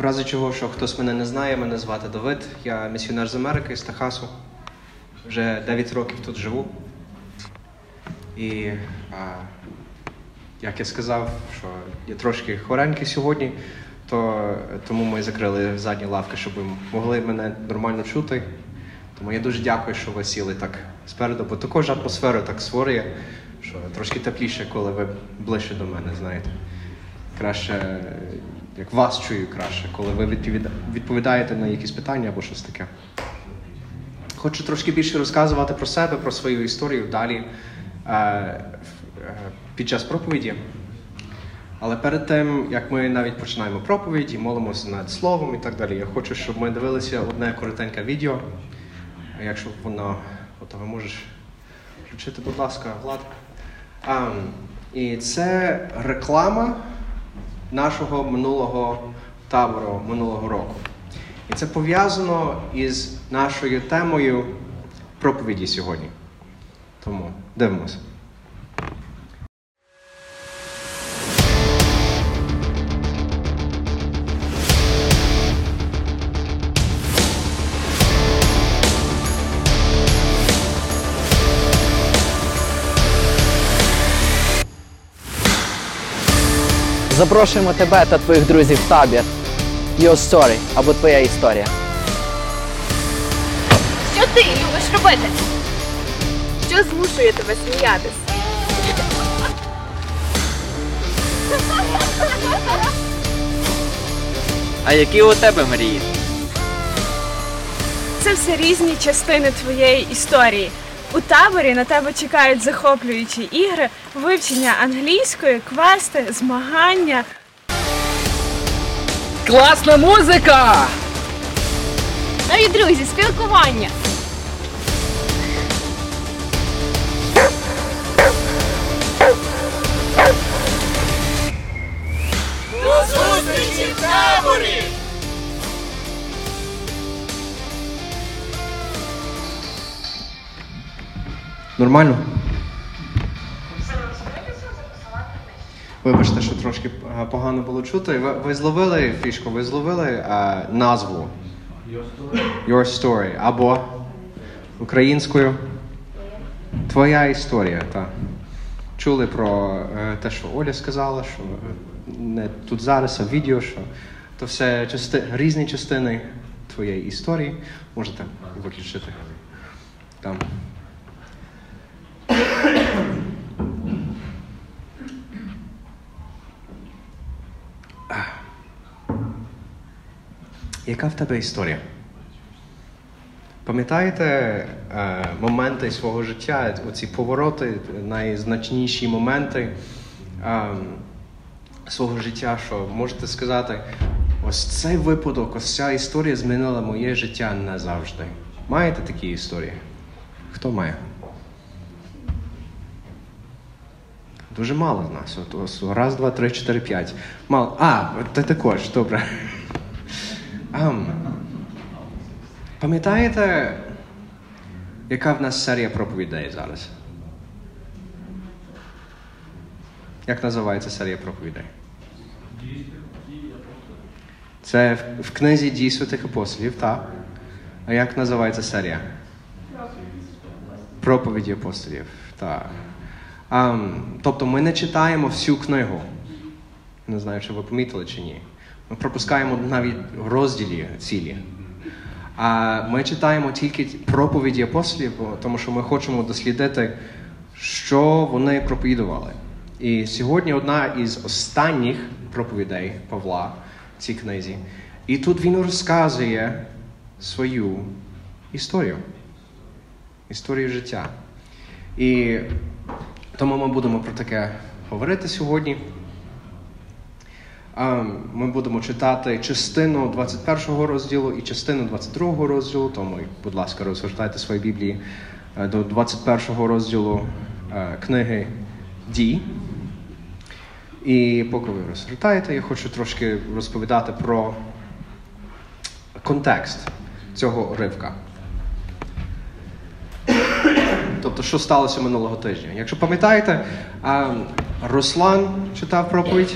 В разі чого, що хтось мене не знає, мене звати Давид. Я місіонер з Америки, з Техасу. Вже 9 років тут живу. І а, як я сказав, що я трошки хворенький сьогодні, то тому ми закрили задні лавки, щоб ви могли мене нормально чути. Тому я дуже дякую, що ви сіли так спереду, бо також атмосфера так створює, що трошки тепліше, коли ви ближче до мене, знаєте. Краще, як вас чую краще, коли ви відповідаєте на якісь питання або щось таке. Хочу трошки більше розказувати про себе, про свою історію далі е, е, під час проповіді. Але перед тим, як ми навіть починаємо проповідь і молимося над словом і так далі, я хочу, щоб ми дивилися одне коротеньке відео. Якщо воно готове, можеш включити, будь ласка, Влад. А, і це реклама нашого минулого табору минулого року. І це пов'язано із нашою темою проповіді сьогодні. Тому дивимося. Запрошуємо тебе та твоїх друзів в табір. Your story або твоя історія. Що ти любиш робити? Що змушує тебе сміятись? А які у тебе мрії? Це все різні частини твоєї історії. У таборі на тебе чекають захоплюючі ігри, вивчення англійської, квести, змагання. Класна музика! Нові друзі, спілкування. Нормально? Вибачте, що трошки е, погано було чути. Ви, ви зловили фішку, ви зловили е, назву Your Story або українською Твоя історія. Так. Чули про е, те, що Оля сказала, що не тут зараз, а відео, що то все части, різні частини твоєї історії. Можете виключити там. Яка в тебе історія? Пам'ятаєте е, моменти свого життя, оці повороти, найзначніші моменти е, свого життя, що можете сказати, ось цей випадок, ось ця історія змінила моє життя назавжди. Маєте такі історії? Хто має? Дуже мало з нас. От, ось, раз, два, три, чотири, п'ять. Мало. А, ти також, добре. Ам. Пам'ятаєте, яка в нас серія проповідей зараз? Як називається серія проповідей? Це в, книзі дій святих апостолів, так? А як називається серія? Проповіді апостолів. Так. Ам, тобто ми не читаємо всю книгу. Не знаю, чи ви помітили чи ні. Ми пропускаємо навіть розділі цілі. А ми читаємо тільки проповіді апостолів, тому що ми хочемо дослідити, що вони проповідували. І сьогодні одна із останніх проповідей Павла в цій книзі. І тут він розказує свою історію, історію життя. І тому ми будемо про таке говорити сьогодні. А, Ми будемо читати частину 21 розділу і частину 22 розділу, тому, будь ласка, розгортайте свої Біблії е, до 21 розділу е, книги Дій. І поки ви розгортаєте, я хочу трошки розповідати про контекст цього уривка. Тобто, що сталося минулого тижня? Якщо пам'ятаєте, а, Руслан читав проповідь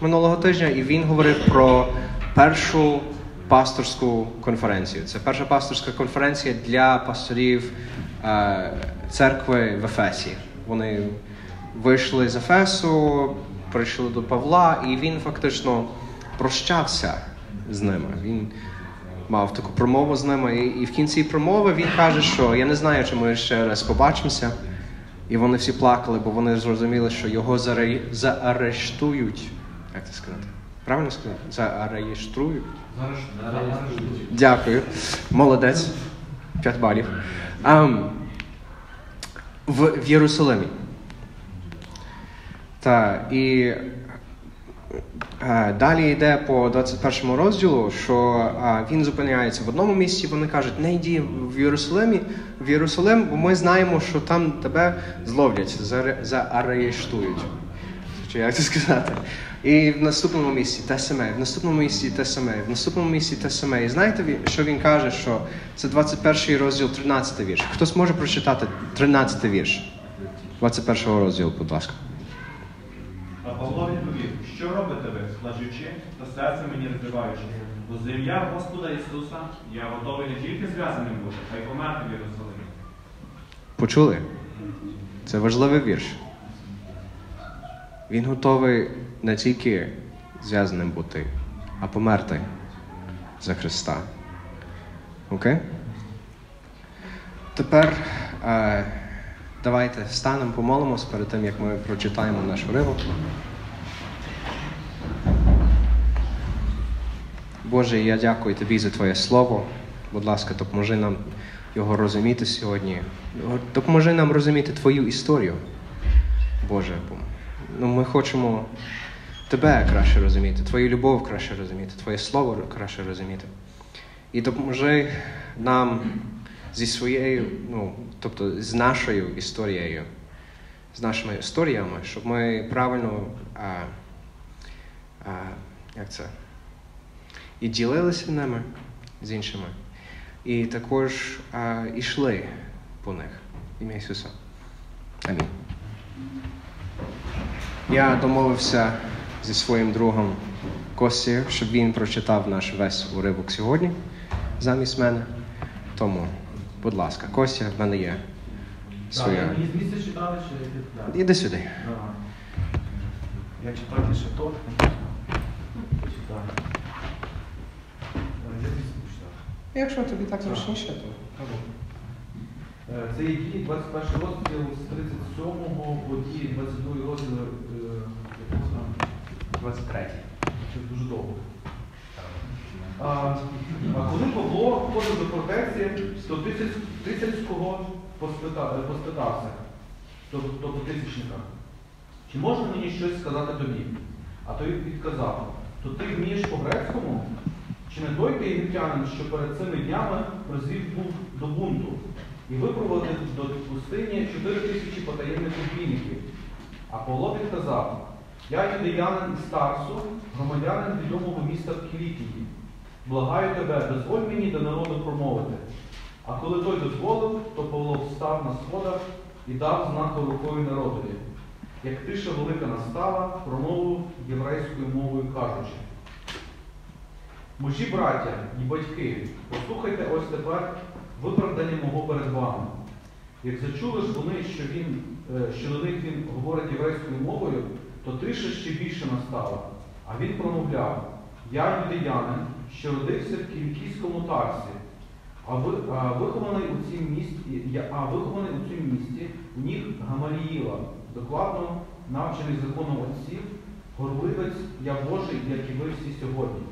минулого тижня, і він говорив про першу пасторську конференцію. Це перша пасторська конференція для пасторів е, церкви в Ефесі. Вони вийшли з Ефесу, прийшли до Павла, і він фактично прощався з ними. Він мав таку промову з ними, і, і в кінці промови він каже, що я не знаю, чи ми ще раз побачимося. І вони всі плакали, бо вони зрозуміли, що його заре... заарештують. Як це сказати? Правильно сказати? Заарештують? Дякую. Молодець. П'ять балів. Ам, в, в Єрусалимі. Так, і далі йде по 21 розділу, що е, він зупиняється в одному місці, вони кажуть, не йди в Єрусалимі, в Єрусалим, бо ми знаємо, що там тебе зловлять, заарештують. Чи як це сказати? І в наступному місці те саме, в наступному місці те саме, в наступному місці те саме. І знаєте, що він каже, що це 21 розділ, 13 вірш. Хтось може прочитати 13 вірш 21 розділу, будь ласка. А Павло робите ви, лажучи та серце мені розриваючи? Бо за ім'я Господа Ісуса я готовий не тільки зв'язаним бути, а й померти в Єрусалимі. Почули? Це важливий вірш. Він готовий не тільки зв'язаним бути, а померти за Христа. Окей? Тепер е, давайте станемо, помолимось перед тим, як ми прочитаємо наш уривок. Боже, я дякую Тобі за Твоє Слово. Будь ласка, допоможи нам його розуміти сьогодні. Допоможи нам розуміти Твою історію. Боже, ну, ми хочемо Тебе краще розуміти, Твою любов краще розуміти, Твоє Слово краще розуміти. І допоможи нам зі своєю, ну, тобто з нашою історією, з нашими історіями, щоб ми правильно а, а, як це? І ділилися ними з іншими, і також а, йшли по них. Ім'я Ісуса. Амінь. Я домовився зі своїм другом Костєю, щоб він прочитав наш весь уривок сьогодні замість мене. Тому, будь ласка, Костя, в мене є своя. Місця читали, чи Іди сюди. Я читати ще то. Читаю. Е, Я звідси почитаю. Якщо тобі так зручніше, то. Е, Це дії 21 розділ з 37 по дії 22 розділ. е, якого там? 23. Це дуже довго. А, коли Павло входив до фортеці, то тисяцького поспита- е, поспитався, тобто тобто тисячника, чи можна мені щось сказати тобі? А той відказав, то ти вмієш по-грецькому? Чи не той ти єгиптянин, що перед цими днями призвів був до бунту і випроводив до пустині чотири тисячі потаємних розбійників? А Павло відказав, я юдеянин із Тарсу, громадянин відомого міста в Кілікії. Благаю тебе, дозволь мені до народу промовити. А коли той дозволив, то Павло встав на сходах і дав знак рукою народові. Як тиша велика настала, промовив єврейською мовою кажучи. Мужі браття і батьки, послухайте ось тепер виправдання мого перед вами. Як зачули ж вони, що, він, е, що до них він говорить єврейською мовою, то тиша ще більше настала. А він промовляв, я юдеянин, що родився в Кілікійському Тарсі, а, ви, а, вихований у цім місті, а вихований у цьому місті у них Гамаліїла, докладно навчений законом отців, горливець я Божий, як і ви всі сьогодні.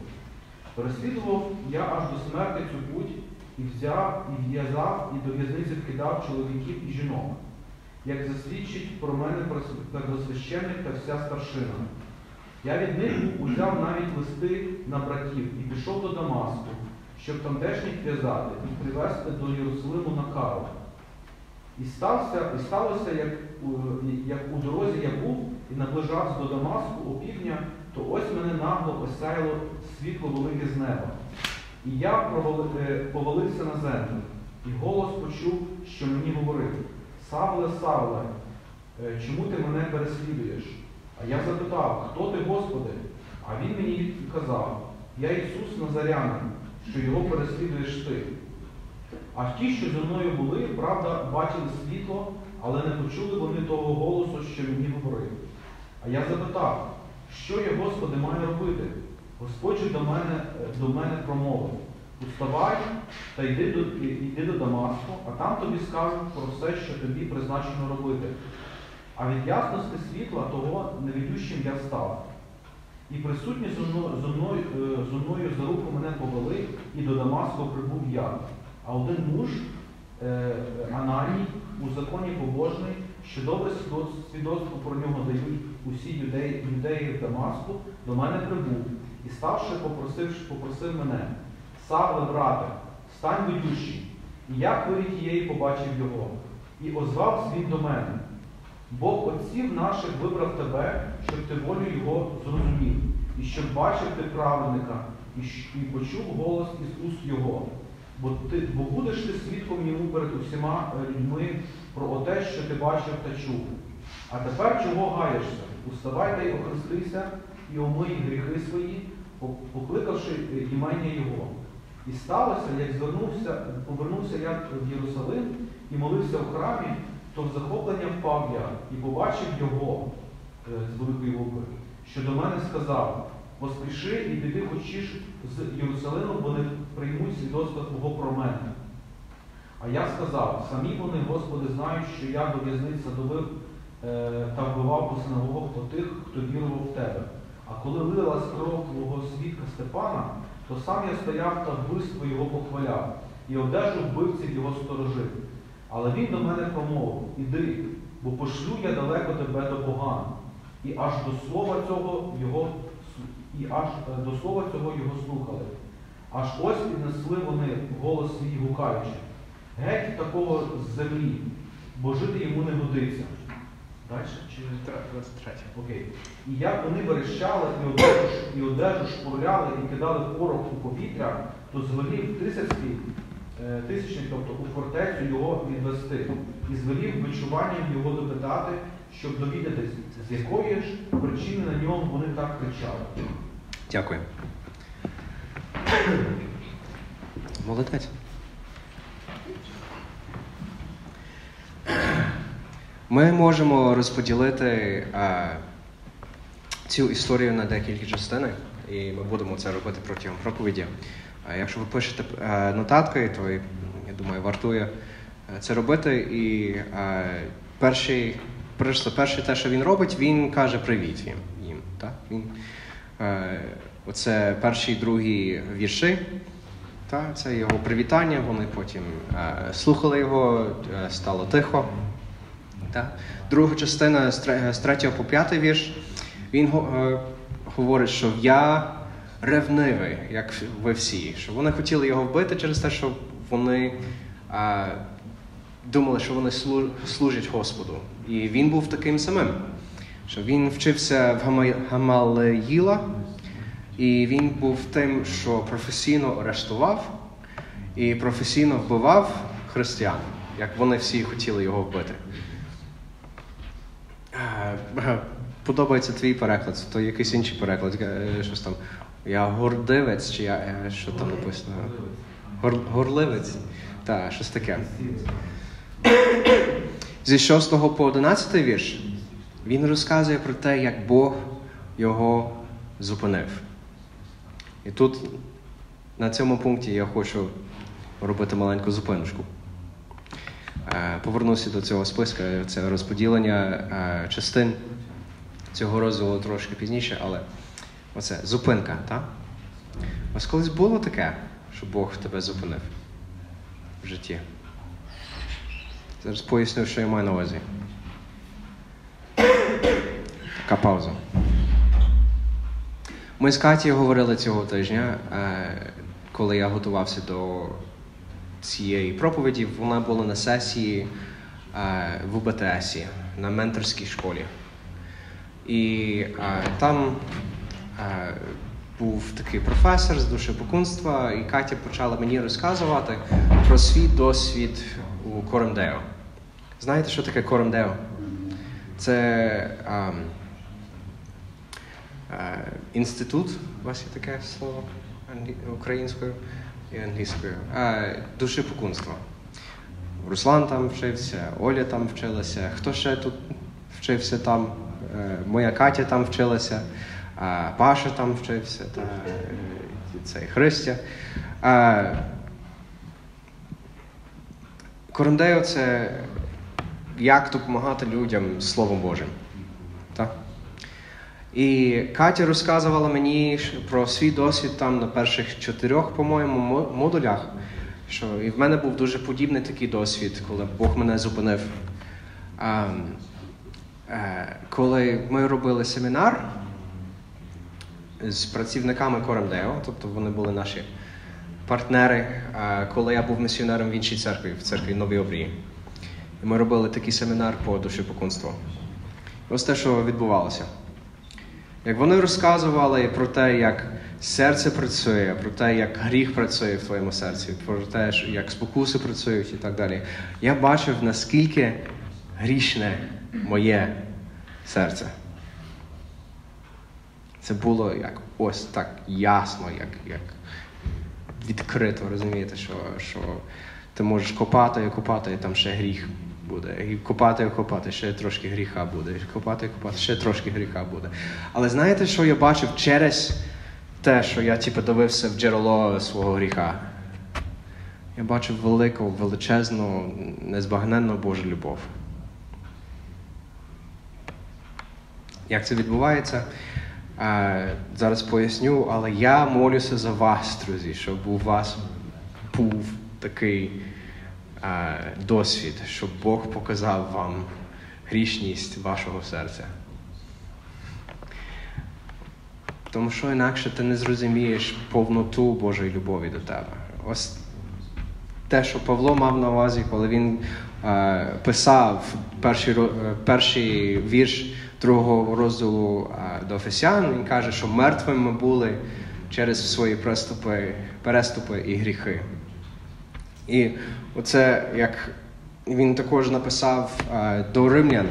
Переслідував я аж до смерти цю путь і взяв, і в'язав, і до в'язниці вкидав чоловіків і жінок, як засвідчить про мене первосвященник та вся старшина. Я від них узяв навіть листи на братів і пішов до Дамаску, щоб тамтешніх в'язати і привезти до Єрусалиму на кару. І, стався, і сталося, як як у дорозі я був і наближався до Дамаску опівдня, то ось мене нагло осяяло світло велике з неба. І я е, повалився на землю, і голос почув, що мені говорив: Савле, Савле, е, чому ти мене переслідуєш? А я запитав, хто ти, Господи? А він мені відказав, Я Ісус Назарянин, що його переслідуєш ти. А ті, що зі мною були, правда, бачили світло, але не почули вони того голосу, що мені говорив. А я запитав, що я, Господи, маю робити? Господь до мене, до мене промовив. Уставай та йди до, йди до Дамаску, а там тобі скажуть про все, що тобі призначено робити. А від ясності світла того невідющим я став. І присутні зо мною, зо мною, е, за руку мене повели, і до Дамаску прибув я. А один муж, е, Ананій, у законі побожний, що добре свідоцтво про нього дають усі юдеї в Дамаску, до мене прибув. І ставши, попросив, попросив мене, Савле, брате, стань ведючий. І я хвилі побачив його. І озвався він до мене. Бог отців наших вибрав тебе, щоб ти волю його зрозумів, і щоб бачив ти праведника, і, почув голос із уст його. Бо, ти, бо будеш ти свідком йому перед усіма е, людьми про те, що ти бачив та чув. А тепер чого гаєшся? Уставай та й охрестися, і омий гріхи свої, покликавши імення Його. І сталося, як звернувся, повернувся я в Єрусалим і молився в храмі, то в захоплення впав я і побачив його е, з великої букви, що до мене сказав: поспіши і піди хочеш з Єрусалиму, бо не приймуть свідоцтва твого про мене. А я сказав, самі вони, Господи, знають, що я до в'язниць садовив е, та вбивав по синагогах по тих, хто вірував в тебе. А коли лилась кров твого свідка Степана, то сам я стояв та вбивство його похваляв, і одежу вбивців його сторожив. Але він до мене промовив, іди, бо пошлю я далеко тебе до поган. І аж до слова цього його і аж е, до слова цього його слухали. Аж ось піднесли вони голос свій гукаючи. Геть такого з землі, бо жити йому не годиться. Далі чи 23. Окей. І як вони верещали і одежу, і одежу шпурляли і кидали порох у повітря, то звелів тисячний, е, тисячний, тобто у фортецю його відвести, і звелів бичуванням його допитати, щоб довідатись, з якої ж причини на нього вони так кричали. Дякую. Молодець. Ми можемо розподілити е, цю історію на декілька частини, і ми будемо це робити протягом проповіді. А якщо ви пишете е, нотатки, то я думаю, вартує е, це робити. І е, перший, перше, те, що він робить, він каже привіт їм. їм так? Він, оце перші другі вірші. Та, це його привітання, вони потім слухали його, стало тихо. Та. Друга частина з 3 по 5 вірш, він е, говорить, що я ревнивий, як ви всі, що вони хотіли його вбити через те, що вони е, думали, що вони служать Господу. І він був таким самим, що він вчився в Гамалеїла, і він був тим, що професійно арештував і професійно вбивав християн, як вони всі хотіли його вбити. Е, Подобається твій переклад, то якийсь інший переклад, е, щось там. Я гордивець, чи я е, що там написано? Гор, горливець. Так, щось таке. Зі 6 по 11 вірш він розказує про те, як Бог його зупинив. І тут на цьому пункті я хочу робити маленьку зупиночку. Е, Повернуся до цього списка, це розподілення е, частин цього розділу трошки пізніше, але оце зупинка, так? Ось колись було таке, що Бог тебе зупинив в житті. Зараз поясню, що я маю на увазі. Така пауза. Ми з Катією говорили цього тижня, е, коли я готувався до цієї проповіді. Вона була на сесії е, в УБТСі на менторській школі. І е, там е, був такий професор з душепокунства, і Катя почала мені розказувати про свій досвід у Коремдео. Знаєте, що таке Коремдео? Це ем, е, інститут, у вас є таке слово українською і англійською. Е, душепокунство. Руслан там вчився, Оля там вчилася. Хто ще тут вчився там? Е, Моя Катя там вчилася, Паша там вчився, та е, цей Христя. Е, це як допомагати людям Словом Божим. І Катя розказувала мені про свій досвід там на перших чотирьох, по-моєму, модулях. Що і в мене був дуже подібний такий досвід, коли Бог мене зупинив. А, е, коли ми робили семінар з працівниками Коремдео, тобто вони були наші партнери, е, коли я був місіонером в іншій церкві, в церкві Новій Обрії. Ми робили такий семінар по душепокунству. Ось те, що відбувалося. Як вони розказували про те, як серце працює, про те, як гріх працює в твоєму серці, про те, як спокуси працюють і так далі, я бачив, наскільки грішне моє серце. Це було як ось так ясно, як, як відкрито, розумієте, що, що ти можеш копати і копати, і там ще гріх буде. І копати копати, ще трошки гріха буде. І копати копати, ще трошки гріха буде. Але знаєте, що я бачив через те, що я типу, дивився в джерело свого гріха? Я бачив велику, величезну, незбагненну Божу любов. Як це відбувається? Е, зараз поясню, але я молюся за вас, друзі, щоб у вас був такий досвід, щоб Бог показав вам грішність вашого серця. Тому що інакше ти не зрозумієш повноту Божої любові до тебе. Ось те, що Павло мав на увазі, коли він е, писав перший, е, перший вірш другого розділу е, до Ефесян, він каже, що мертвими ми були через свої переступи, переступи і гріхи. І оце як він також написав е, до римлян,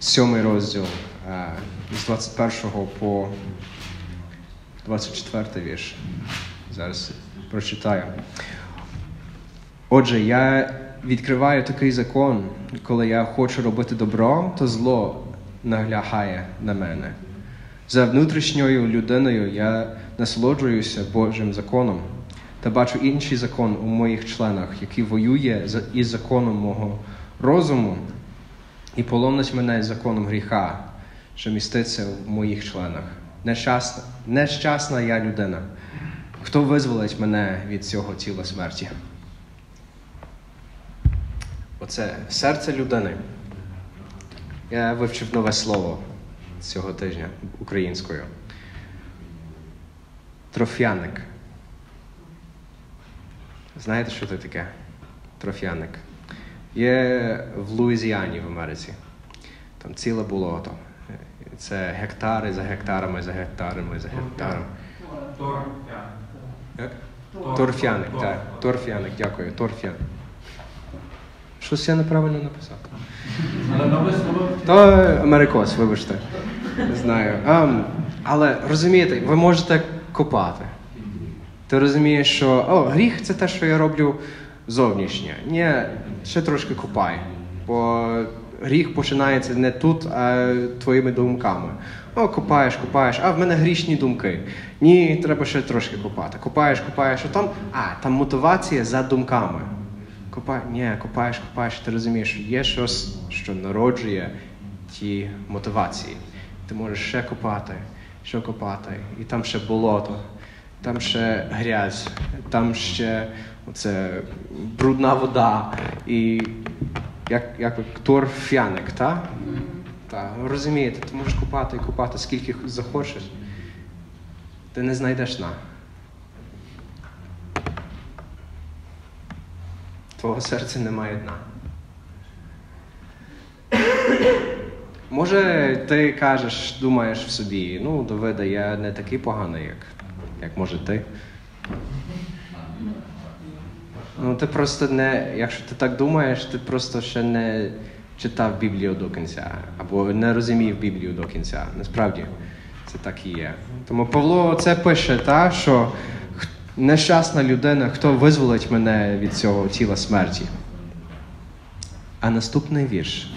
сьомий розділ е, з 21 по 24 вірш. Зараз прочитаю. Отже, я відкриваю такий закон, коли я хочу робити добро, то зло наглягає на мене. За внутрішньою людиною я насолоджуюся Божим законом та бачу інший закон у моїх членах, який воює із законом мого розуму і полонить мене законом гріха, що міститься в моїх членах. Нещасна, нещасна я людина. Хто визволить мене від цього тіла смерті? Оце серце людини. Я вивчив нове слово цього тижня українською. Трофяник. Знаєте, що це таке? Трофяник. Є в Луїзіані в Америці. Там ціле болото. Це гектари за гектарами, за гектарами, за гектарами. Як? Торфяник, так. Торфяник, дякую. Торфяник. Щось я неправильно написав. То америкос, вибачте. Не знаю. Ам, але розумієте, ви можете копати. Ти розумієш, що о, гріх це те, що я роблю зовнішнє. Ні, ще трошки копай. Бо гріх починається не тут, а твоїми думками. О, копаєш, копаєш, а в мене грішні думки. Ні, треба ще трошки копати. Копаєш, копаєш, а там, а, там мотивація за думками. Копай, ні, копаєш, копаєш, ти розумієш, що є щось, що народжує ті мотивації. Ти можеш ще копати, ще копати, і там ще болото, там ще грязь, там ще оце брудна вода, і як, як торфяник, так? Так, розумієте, ти можеш копати і копати скільки захочеш, ти не знайдеш на. Твого серця немає дна. Може, ти кажеш, думаєш в собі, ну, Давида, я не такий поганий, як, як може ти. Ну, ти просто не, якщо ти так думаєш, ти просто ще не читав Біблію до кінця, або не розумів Біблію до кінця. Насправді. Це так і є. Тому Павло це пише, та, що нещасна людина, хто визволить мене від цього тіла смерті. А наступний вірш.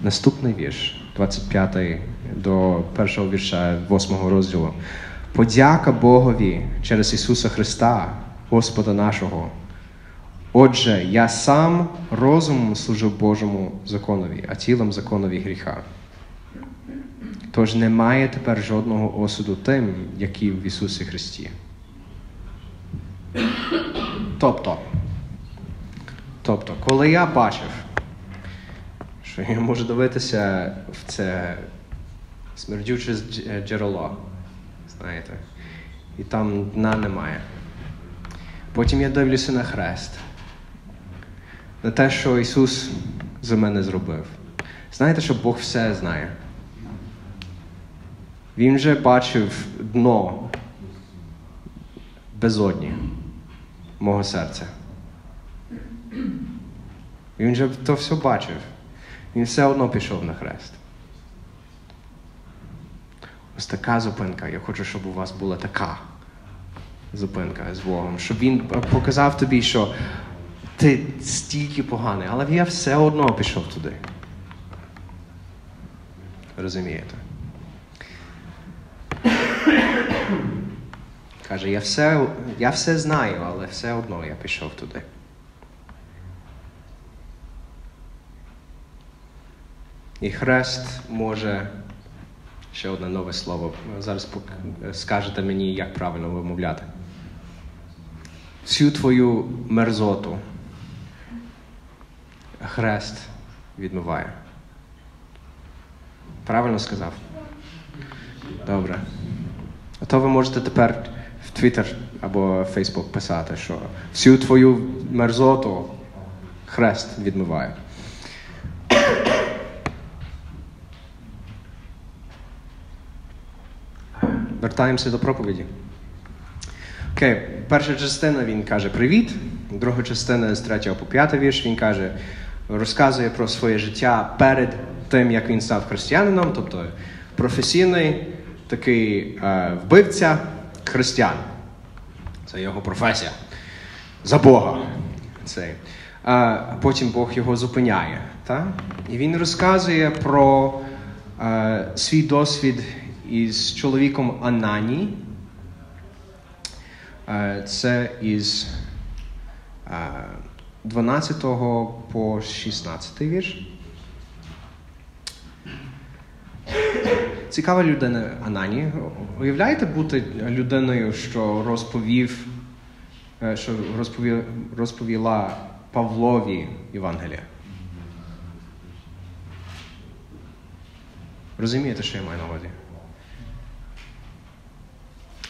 Наступний вірш, 25 до першого вірша 8 розділу. Подяка Богові через Ісуса Христа, Господа нашого. Отже, я сам розумом служу Божому законові, а тілом законові гріха. Тож немає тепер жодного осуду тим, які в Ісусі Христі. Тобто, тобто, коли я бачив, що я можу дивитися в це смердюче джерело, знаєте, і там дна немає. Потім я дивлюся на хрест, на те, що Ісус за мене зробив. Знаєте, що Бог все знає. Він вже бачив дно безодні мого серця. Він вже то все бачив. Він все одно пішов на хрест. Ось така зупинка. Я хочу, щоб у вас була така зупинка з Богом. Щоб він показав тобі, що ти стільки поганий, але я все одно пішов туди. Розумієте? Каже, я все, я все знаю, але все одно я пішов туди. І хрест може ще одне нове слово. Зараз скажете мені, як правильно вимовляти. Всю твою мерзоту хрест відмиває. Правильно сказав? Добре. А то ви можете тепер в Twitter або Facebook писати, що всю твою мерзоту хрест відмиває. Вертаємося до проповіді. Окей, перша частина він каже привіт. Друга частина з 3 по 5 вірш він каже, розказує про своє життя перед тим, як він став християнином, тобто професійний такий е, вбивця християн. Це його професія. За Бога. Цей. А потім Бог його зупиняє. Та? І він розказує про е, свій досвід із чоловіком Анані. Е, Це із е, 12 по 16 вірш. Цікава людина Анані. Уявляєте бути людиною, що розповів, е, що розпові, розповіла Павлові Євангелія? Розумієте, що я маю на увазі?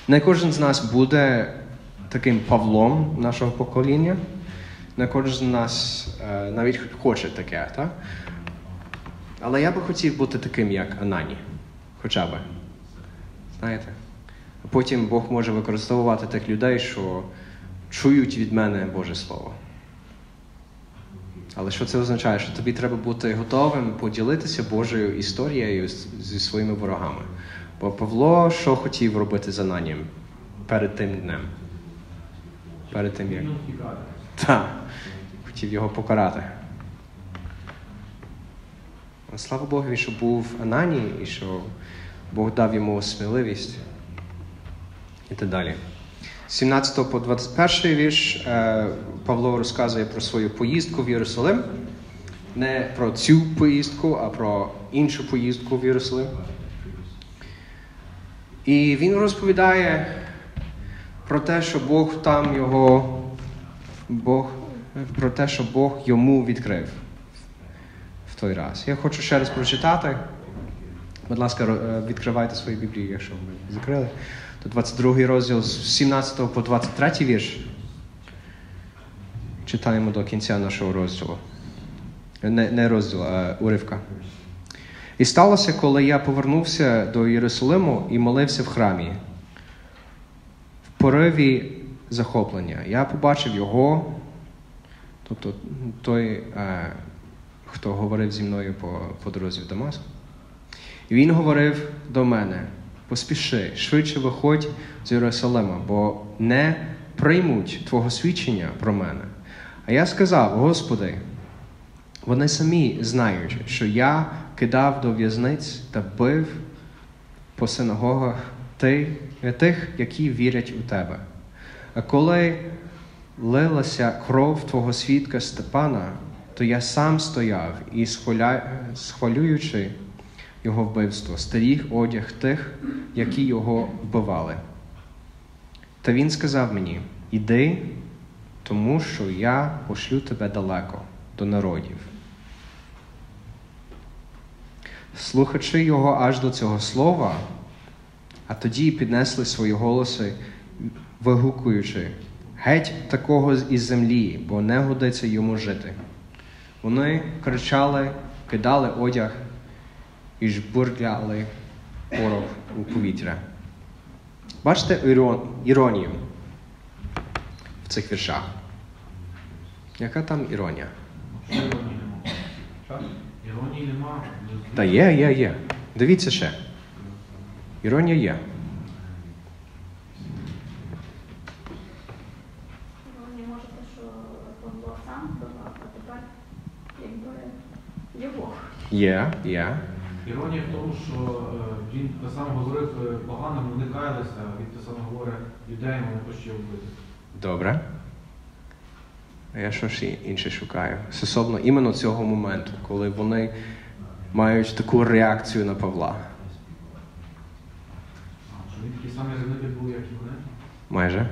Не кожен з нас буде таким Павлом нашого покоління. Не кожен з нас е, навіть хоче таке, так? Але я би хотів бути таким, як Анані. Хоча би. Знаєте? Потім Бог може використовувати тих людей, що чують від мене Боже Слово. Але що це означає? Що тобі треба бути готовим поділитися Божою історією зі своїми ворогами. Бо Павло що хотів робити з Ананієм перед тим днем? Перед тим як. Так. Хотів його покарати. Слава Богові, що був Ананій і що Бог дав йому сміливість. І так далі. З 17 по 21 вірш е, Павло розказує про свою поїздку в Єрусалим. Не про цю поїздку, а про іншу поїздку в Єрусалим. І він розповідає про те, що Бог там його, Бог, про те, що Бог йому відкрив в той раз. Я хочу ще раз прочитати. Будь ласка, е, відкривайте свої біблії, якщо ви закрили. То 22 розділ з 17 по 23 вірш. Читаємо до кінця нашого розділу. Не, не розділу, а уривка. І сталося, коли я повернувся до Єрусалиму і молився в храмі. В пориві захоплення. Я побачив його, тобто той, е, хто говорив зі мною по, по дорозі в Дамаск. І він говорив до мене: поспіши, швидше виходь з Єрусалима, бо не приймуть твого свідчення про мене. А я сказав: Господи, вони самі знають, що я кидав до в'язниць та бив по синагогах тих, які вірять у тебе. А коли лилася кров твого свідка Степана, то я сам стояв і, схвалюючи його вбивство, старіх одяг тих, які його вбивали. Та він сказав мені: Іди, тому що я пошлю тебе далеко до народів. Слухачи його аж до цього слова, а тоді піднесли свої голоси, вигукуючи геть такого із землі, бо не годиться йому жити. Вони кричали, кидали одяг і жбурляли порох у повітря. Бачите іронію в цих віршах? Яка там іронія? Іронії нема? Так? Та є, є, є. Дивіться ще. Іронія є. Сам. Є, є. Іронія в тому, що е, він те саме говорив е, поганим, вони каялися, а він те саме говорить юдеям, вони його вбити. Добре. А я що ж інше шукаю? Стосовно іменно цього моменту, коли вони мають таку реакцію на Павла. Як і вони. Майже.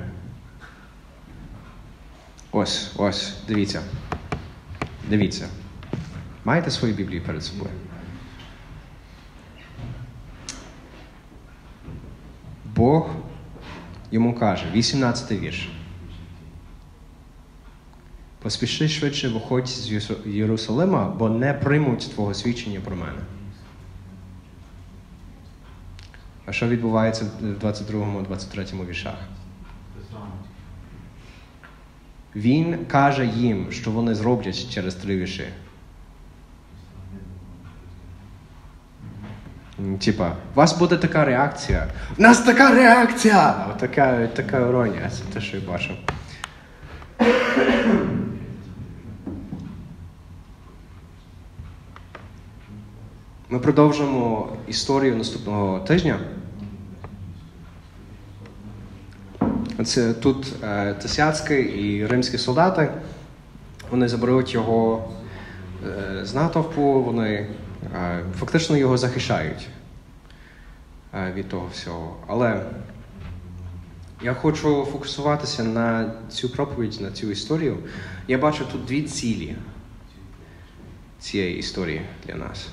Ось, ось, дивіться. Дивіться. Маєте свою Біблію перед собою? Бог йому каже, 18 вірш. Поспіши швидше виходь з Єрусалима, бо не приймуть твого свідчення про мене. А що відбувається в 22-23 віршах? Те. Він каже їм, що вони зроблять через три вірші. М, Типа, у вас буде така реакція. У нас така реакція! Така, така іронія. Це те, що я бачив. Ми продовжимо історію наступного тижня. Це тут е, Тесяцький і римські солдати. Вони заберуть його е, з натовпу, вони е, фактично його захищають е, від того всього. Але я хочу фокусуватися на цю проповідь, на цю історію. Я бачу тут дві цілі цієї історії для нас.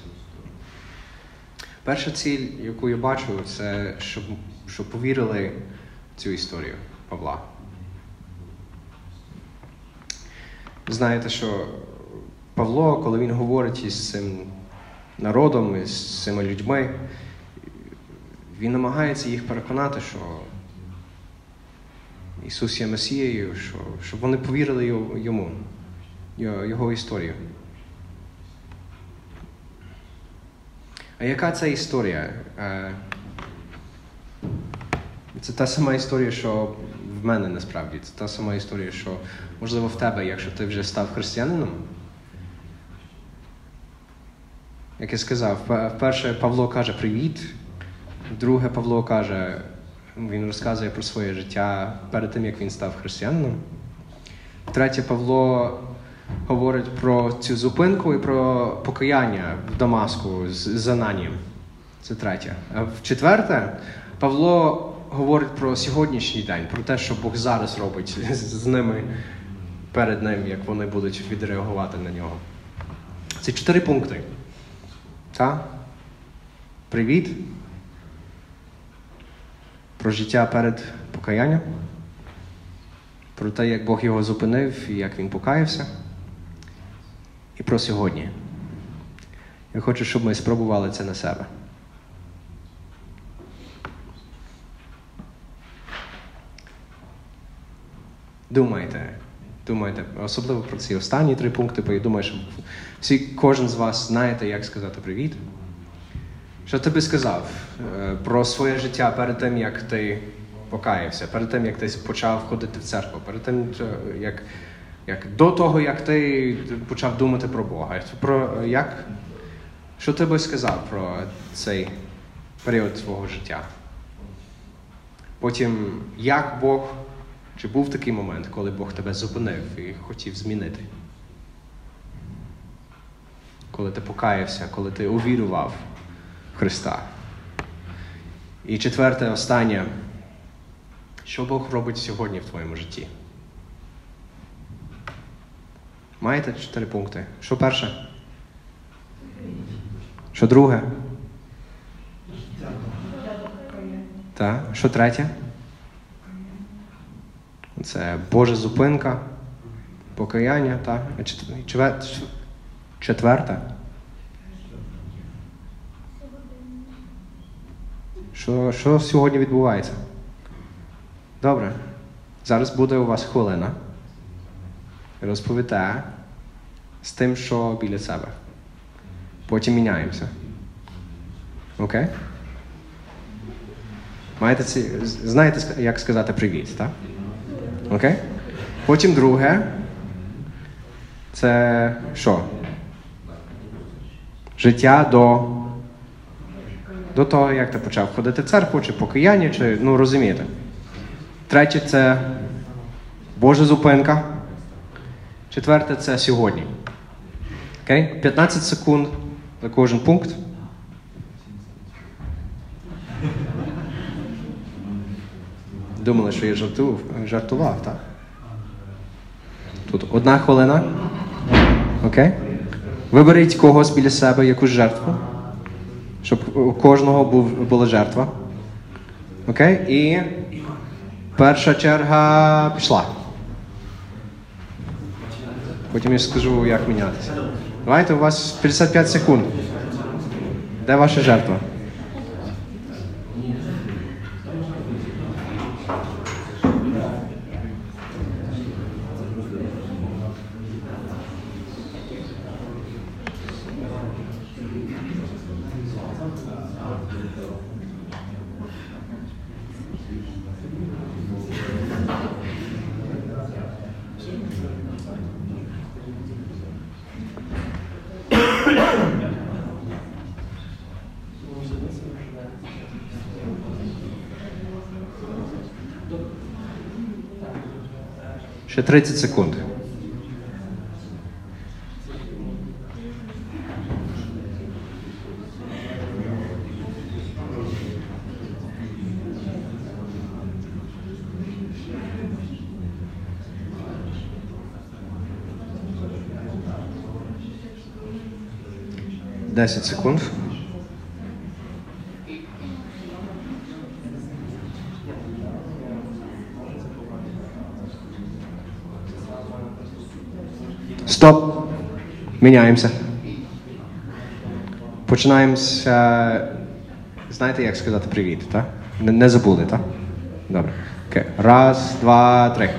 Перша ціль, яку я бачу, це щоб, щоб повірили в цю історію Павла. Знаєте, що Павло, коли він говорить із цим народом, із цими людьми, він намагається їх переконати, що Ісус є Месією, що, щоб вони повірили йому, його, історію. А яка це історія? Е, Це та сама історія, що в мене насправді. Це та сама історія, що можливо в тебе, якщо ти вже став християнином. Як я сказав, пе- вперше Павло каже привіт, друге Павло каже, він розказує про своє життя перед тим, як він став християнином. Третє Павло говорить про цю зупинку і про покаяння в Дамаску з Ананієм. Це третє. А в четверте, Павло говорить про сьогоднішній день, про те, що Бог зараз робить з, ними перед ним, як вони будуть відреагувати на нього. Це чотири пункти. Так? Привіт. Про життя перед покаянням. Про те, як Бог його зупинив і як він покаявся. І про сьогодні. Я хочу, щоб ми спробували це на себе. Думайте, думайте, особливо про ці останні три пункти, бо я думаю, що всі, кожен з вас знаєте, як сказати привіт. Що ти би сказав е, про своє життя перед тим, як ти покаявся, перед тим, як ти почав ходити в церкву, перед тим, е, як, як до того, як ти почав думати про Бога? Про як? Що ти би сказав про цей період свого життя? Потім, як Бог, чи був такий момент, коли Бог тебе зупинив і хотів змінити? Коли ти покаявся, коли ти увірував в Христа. І четверте, останнє. Що Бог робить сьогодні в твоєму житті? Маєте чотири пункти? Що перше? Що друге? Так. Що третє? Це Божа зупинка, покаяння, так. Четверте. Що, що сьогодні відбувається? Добре. Зараз буде у вас хвилина. Розповідає з тим, що біля себе. Потім міняємося. Окей? Маєте ці... Знаєте, як сказати привіт, так? Окей? Потім друге. Це що? Життя до. До того, як ти почав ходити в церкву, чи покаяння, чи ну розумієте. Третє це Божа зупинка. Четверте це сьогодні. Окей? 15 секунд за кожен пункт. Думали, що я жартував, жартував, так? Тут одна хвилина. Окей? Виберіть когось біля себе, якусь жертву. Щоб у кожного був, була жертва. Окей? І перша черга пішла. Потім я скажу, як мінятися. Давайте, у вас 55 секунд. Де ваша жертва? Ще 30 секунд. Десять секунд. Міняємося. Починаємося. Знаєте, як сказати привіт, так? Не, не забули, так? Добре. Окей. Раз, два, три.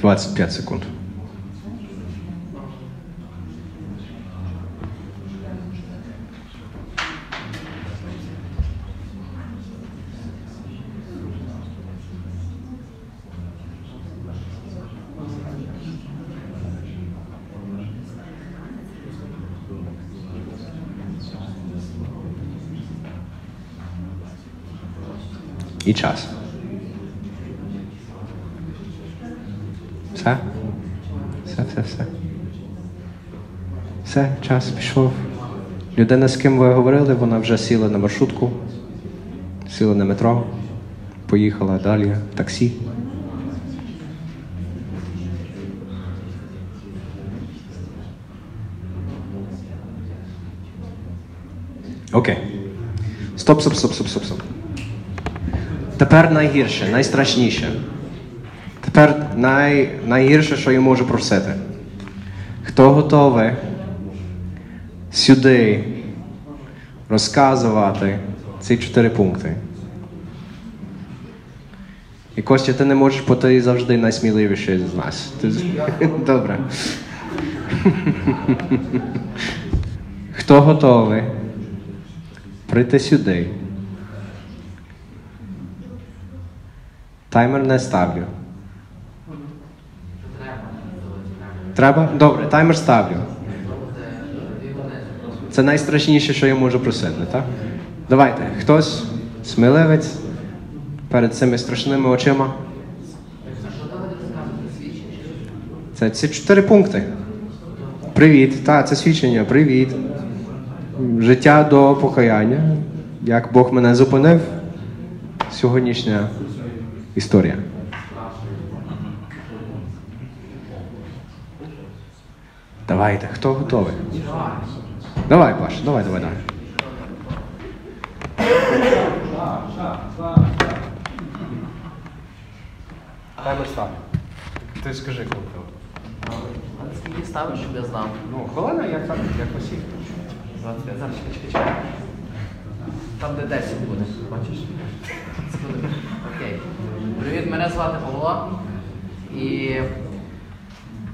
Двадцять п'ять секунд. І час. Все? Все, все, все. Все, час пішов. Людина, з ким ви говорили, вона вже сіла на маршрутку, сіла на метро, поїхала далі, таксі. Окей. Стоп, стоп, стоп, стоп, стоп, стоп. Тепер найгірше, найстрашніше. Най, найгірше, що я можу просити. Хто готовий сюди розказувати ці чотири пункти? І Костя, ти не можеш, бо ти завжди найсміливіший з нас. Ти... Добре. Хто готовий прийти сюди? Таймер не ставлю. Треба? Добре, таймер ставлю. Це найстрашніше, що я можу просити, так? Давайте, хтось сміливець перед цими страшними очима. Це ці чотири пункти. Привіт, так, це свідчення, привіт. Життя до покаяння. Як Бог мене зупинив. Сьогоднішня історія. Давайте, хто готовий? Давай, Паш, давай, давай, давай. Таймер ставлю. Ти скажи, коли готовий. Скільки ставиш, щоб я знав? Ну, хвилина, як так, як посів. 25. Зараз чекай, чекай, чекай. Там де 10 буде, бачиш? Окей. Привіт, мене звати Павло. І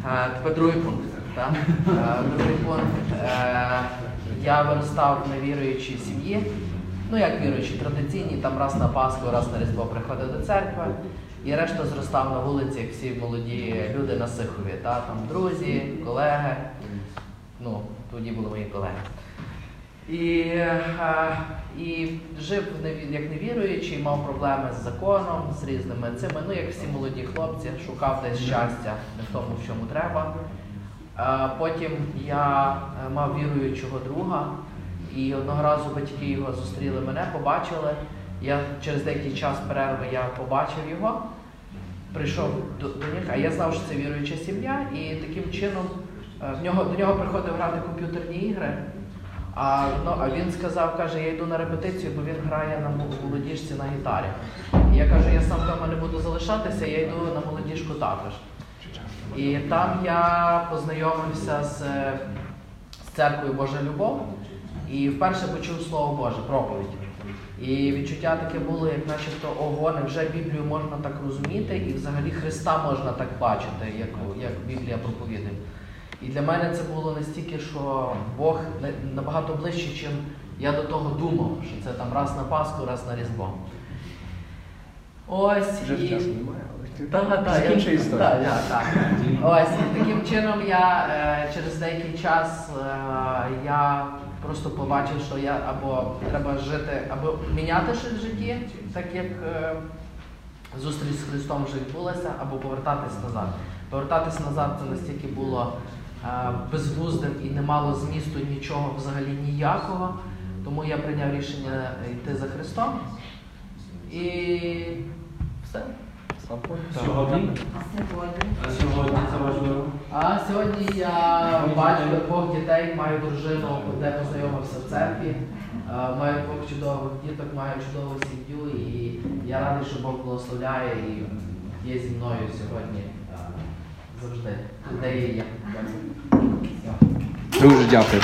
е, тепер другий пункт. Так? Е. Е, я виростав в невіруючій сім'ї. Ну, як віруючі, традиційні, там раз на Пасху, раз на Різдво приходив до церкви. І решта зростав на вулиці, як всі молоді люди на Сихові. Та? Там друзі, колеги. Ну, тоді були мої колеги. І, е, і жив як невіруючий, мав проблеми з законом, з різними цими, ну як всі молоді хлопці, шукав десь щастя не в тому, в чому треба. Потім я е, мав віруючого друга, і одного разу батьки його зустріли мене, побачили. Я через деякий час перерви я побачив його, прийшов до, до них, а я знав, що це віруюча сім'я, і таким чином е, в нього, до нього приходив грати комп'ютерні ігри. А, ну, а він сказав, каже, я йду на репетицію, бо він грає на молодіжці на гітарі. І я кажу, я сам вдома не буду залишатися, я йду на молодіжку також. І там я познайомився з, е, з церквою Божа Любов і вперше почув Слово Боже, проповідь. І відчуття таке було, як начебто, ого, невже Біблію можна так розуміти, і взагалі Христа можна так бачити, як, як Біблія проповідує. І для мене це було настільки, що Бог набагато ближче, чим я до того думав, що це там раз на Пасху, раз на Різдво. Ось Вже і... немає, Так, так, так. Так. Ось, таким чином я е, через деякий час е, я просто побачив, що я або треба жити, або міняти щось в житті, так як е, зустріч з Христом вже відбулася, або повертатись назад. Повертатись назад це настільки було безглуздим і не мало змісту нічого взагалі ніякого. Тому я прийняв рішення йти за Христом. І все. Сьогодні? А сьогодні це важливо. А сьогодні я батько двох дітей, маю дружину, де познайомився в церкві. Маю двох чудових діток, маю чудову сім'ю і я радий, що Бог благословляє і є зі мною сьогодні завжди. Де я є. Дякую. Дуже дякую.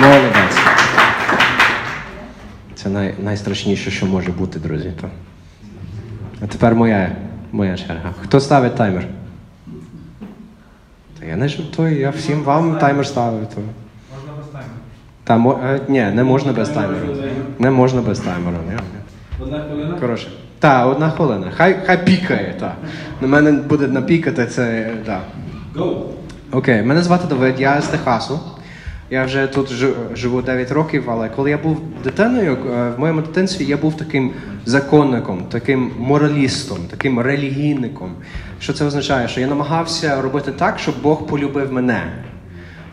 Молодець. Це най, найстрашніше, що може бути, друзі. А тепер моя, моя черга. Хто ставить таймер? Та я не жартую, я всім вам таймер ставлю. То. Можна без таймеру. Та, мо, е, ні, не можна без таймеру. Не можна без таймеру. Ні. Одна хвилина. Коротше. Так, одна хвилина. Хай, хай пікає, так. На мене буде напікати це. Так. Go! Окей, мене звати Давид, я з Техасу. Я вже тут жи- живу 9 років, але коли я був дитиною, е, в моєму дитинстві я був таким законником, таким моралістом, таким релігійником. Що це означає? Що я намагався робити так, щоб Бог полюбив мене.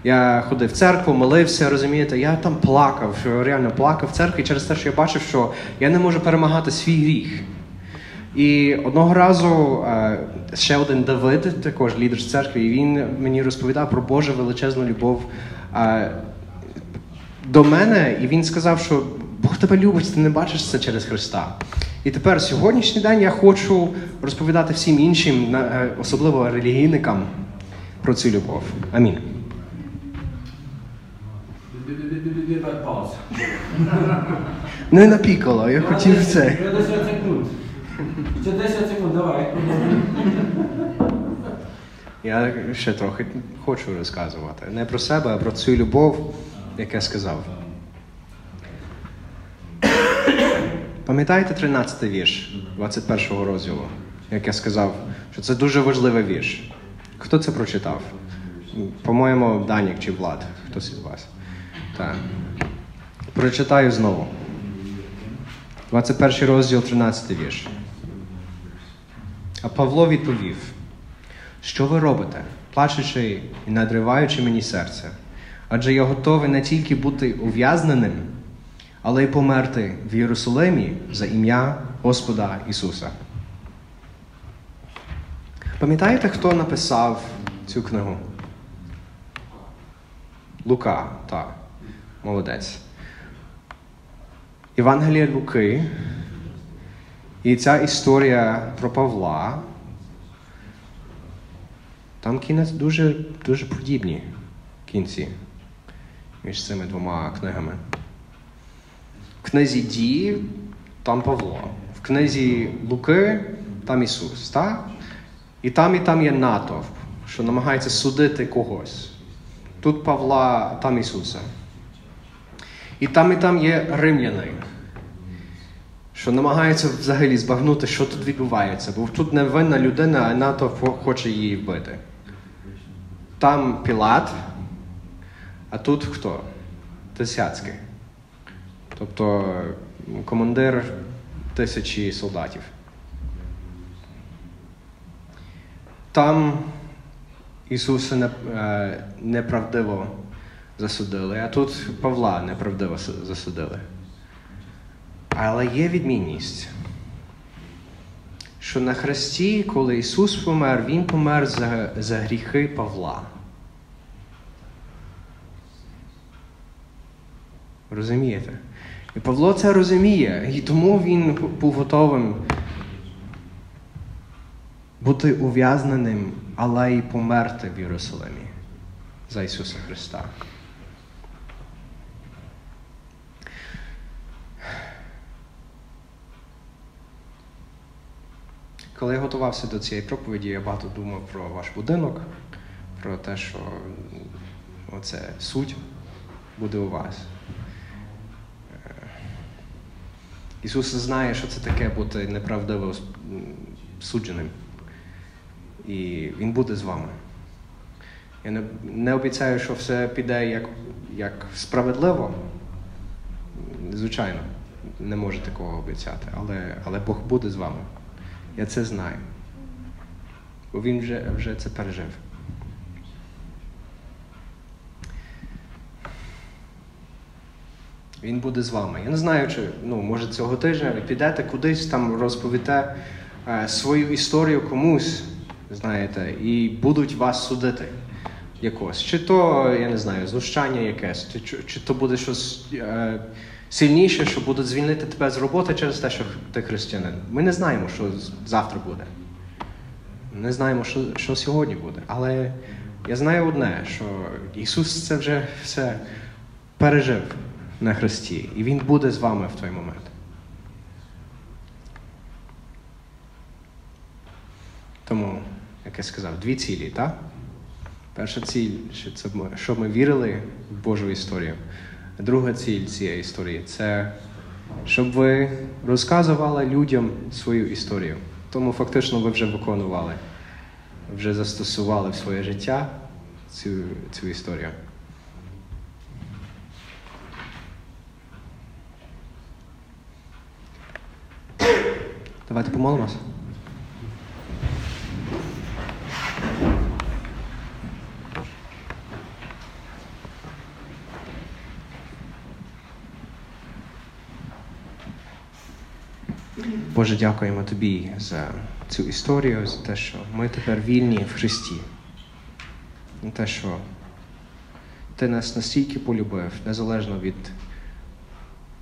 Я ходив в церкву, молився, розумієте, я там плакав, що реально плакав в церкві через те, що я бачив, що я не можу перемагати свій гріх. І одного разу е, ще один Давид, також лідер церкви, він мені розповідав про Божу величезну любов е, до мене, і він сказав, що Бог тебе любить, ти не бачиш це через Христа. І тепер сьогоднішній день я хочу розповідати всім іншим, е, особливо релігійникам, про цю любов. Амінь. Не напікало, я хотів це. Ще 10 секунд. Ще 10 секунд, давай. Я ще трохи хочу розказувати. Не про себе, а про цю любов, як я сказав. Пам'ятаєте 13-й вірш 21-го розділу, як я сказав, що це дуже важливий вірш. Хто це прочитав? По-моєму, Данік чи Влад, хтось із вас. Так. Прочитаю знову. 21 розділ, 13 вірш. А Павло відповів: що ви робите, плачучи і надриваючи мені серце? Адже я готовий не тільки бути ув'язненим, але й померти в Єрусалимі за ім'я Господа Ісуса. Пам'ятаєте, хто написав цю книгу? Лука, так, молодець. Євангелія Луки. І ця історія про Павла. Там кінець дуже, дуже подібні кінці між цими двома книгами. В книзі Дії там Павло. В книзі Луки там Ісус. Так? І там, і там є натовп, що намагається судити когось. Тут Павла, там Ісуса. І там, і там є римляни, що намагаються взагалі збагнути, що тут відбувається. Бо тут невинна людина, а натовп хоче її вбити. Там Пілат, а тут хто? Тисяцький. Тобто командир тисячі солдатів. Там Ісуса не- е, неправдиво засудили, а тут Павла неправдиво засудили. Але є відмінність, що на хресті, коли Ісус помер, Він помер за, за гріхи Павла. Розумієте? І Павло це розуміє, і тому він був готовим бути ув'язненим, але й померти в Єрусалимі за Ісуса Христа. Коли я готувався до цієї проповіді, я багато думав про ваш будинок, про те, що оце суть буде у вас. Е, Ісус знає, що це таке бути неправдиво судженим. І Він буде з вами. Я не, не обіцяю, що все піде як, як справедливо. Звичайно, не можу такого обіцяти, але, але Бог буде з вами. Я це знаю. Бо він вже, вже це пережив. Він буде з вами. Я не знаю, чи ну, може цього тижня ви підете кудись там розповіте е, свою історію комусь, знаєте, і будуть вас судити якось. Чи то, я не знаю, знущання якесь, чи, чи, чи то буде щось е, сильніше, що будуть звільнити тебе з роботи через те, що ти християнин. Ми не знаємо, що завтра буде. Не знаємо, що, що сьогодні буде. Але я знаю одне, що Ісус це вже все пережив на Христі, і Він буде з вами в той момент. Тому, як я сказав, дві цілі, так? Перша ціль, що ми вірили в Божу історію. Друга ціль цієї історії це щоб ви розказували людям свою історію. Тому фактично ви вже виконували, вже застосували в своє життя цю, цю історію. Давайте помолимося. Боже, дякуємо Тобі за цю історію, за те, що ми тепер вільні в Христі. За те, що ти нас настільки полюбив, незалежно від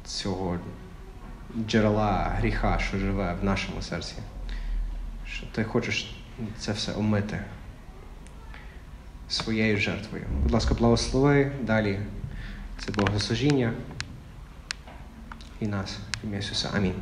цього джерела гріха, що живе в нашому серці, що ти хочеш це все омити своєю жертвою. Будь ласка, благослови далі це богослужіння і нас, ім'я Ісуса. Амінь.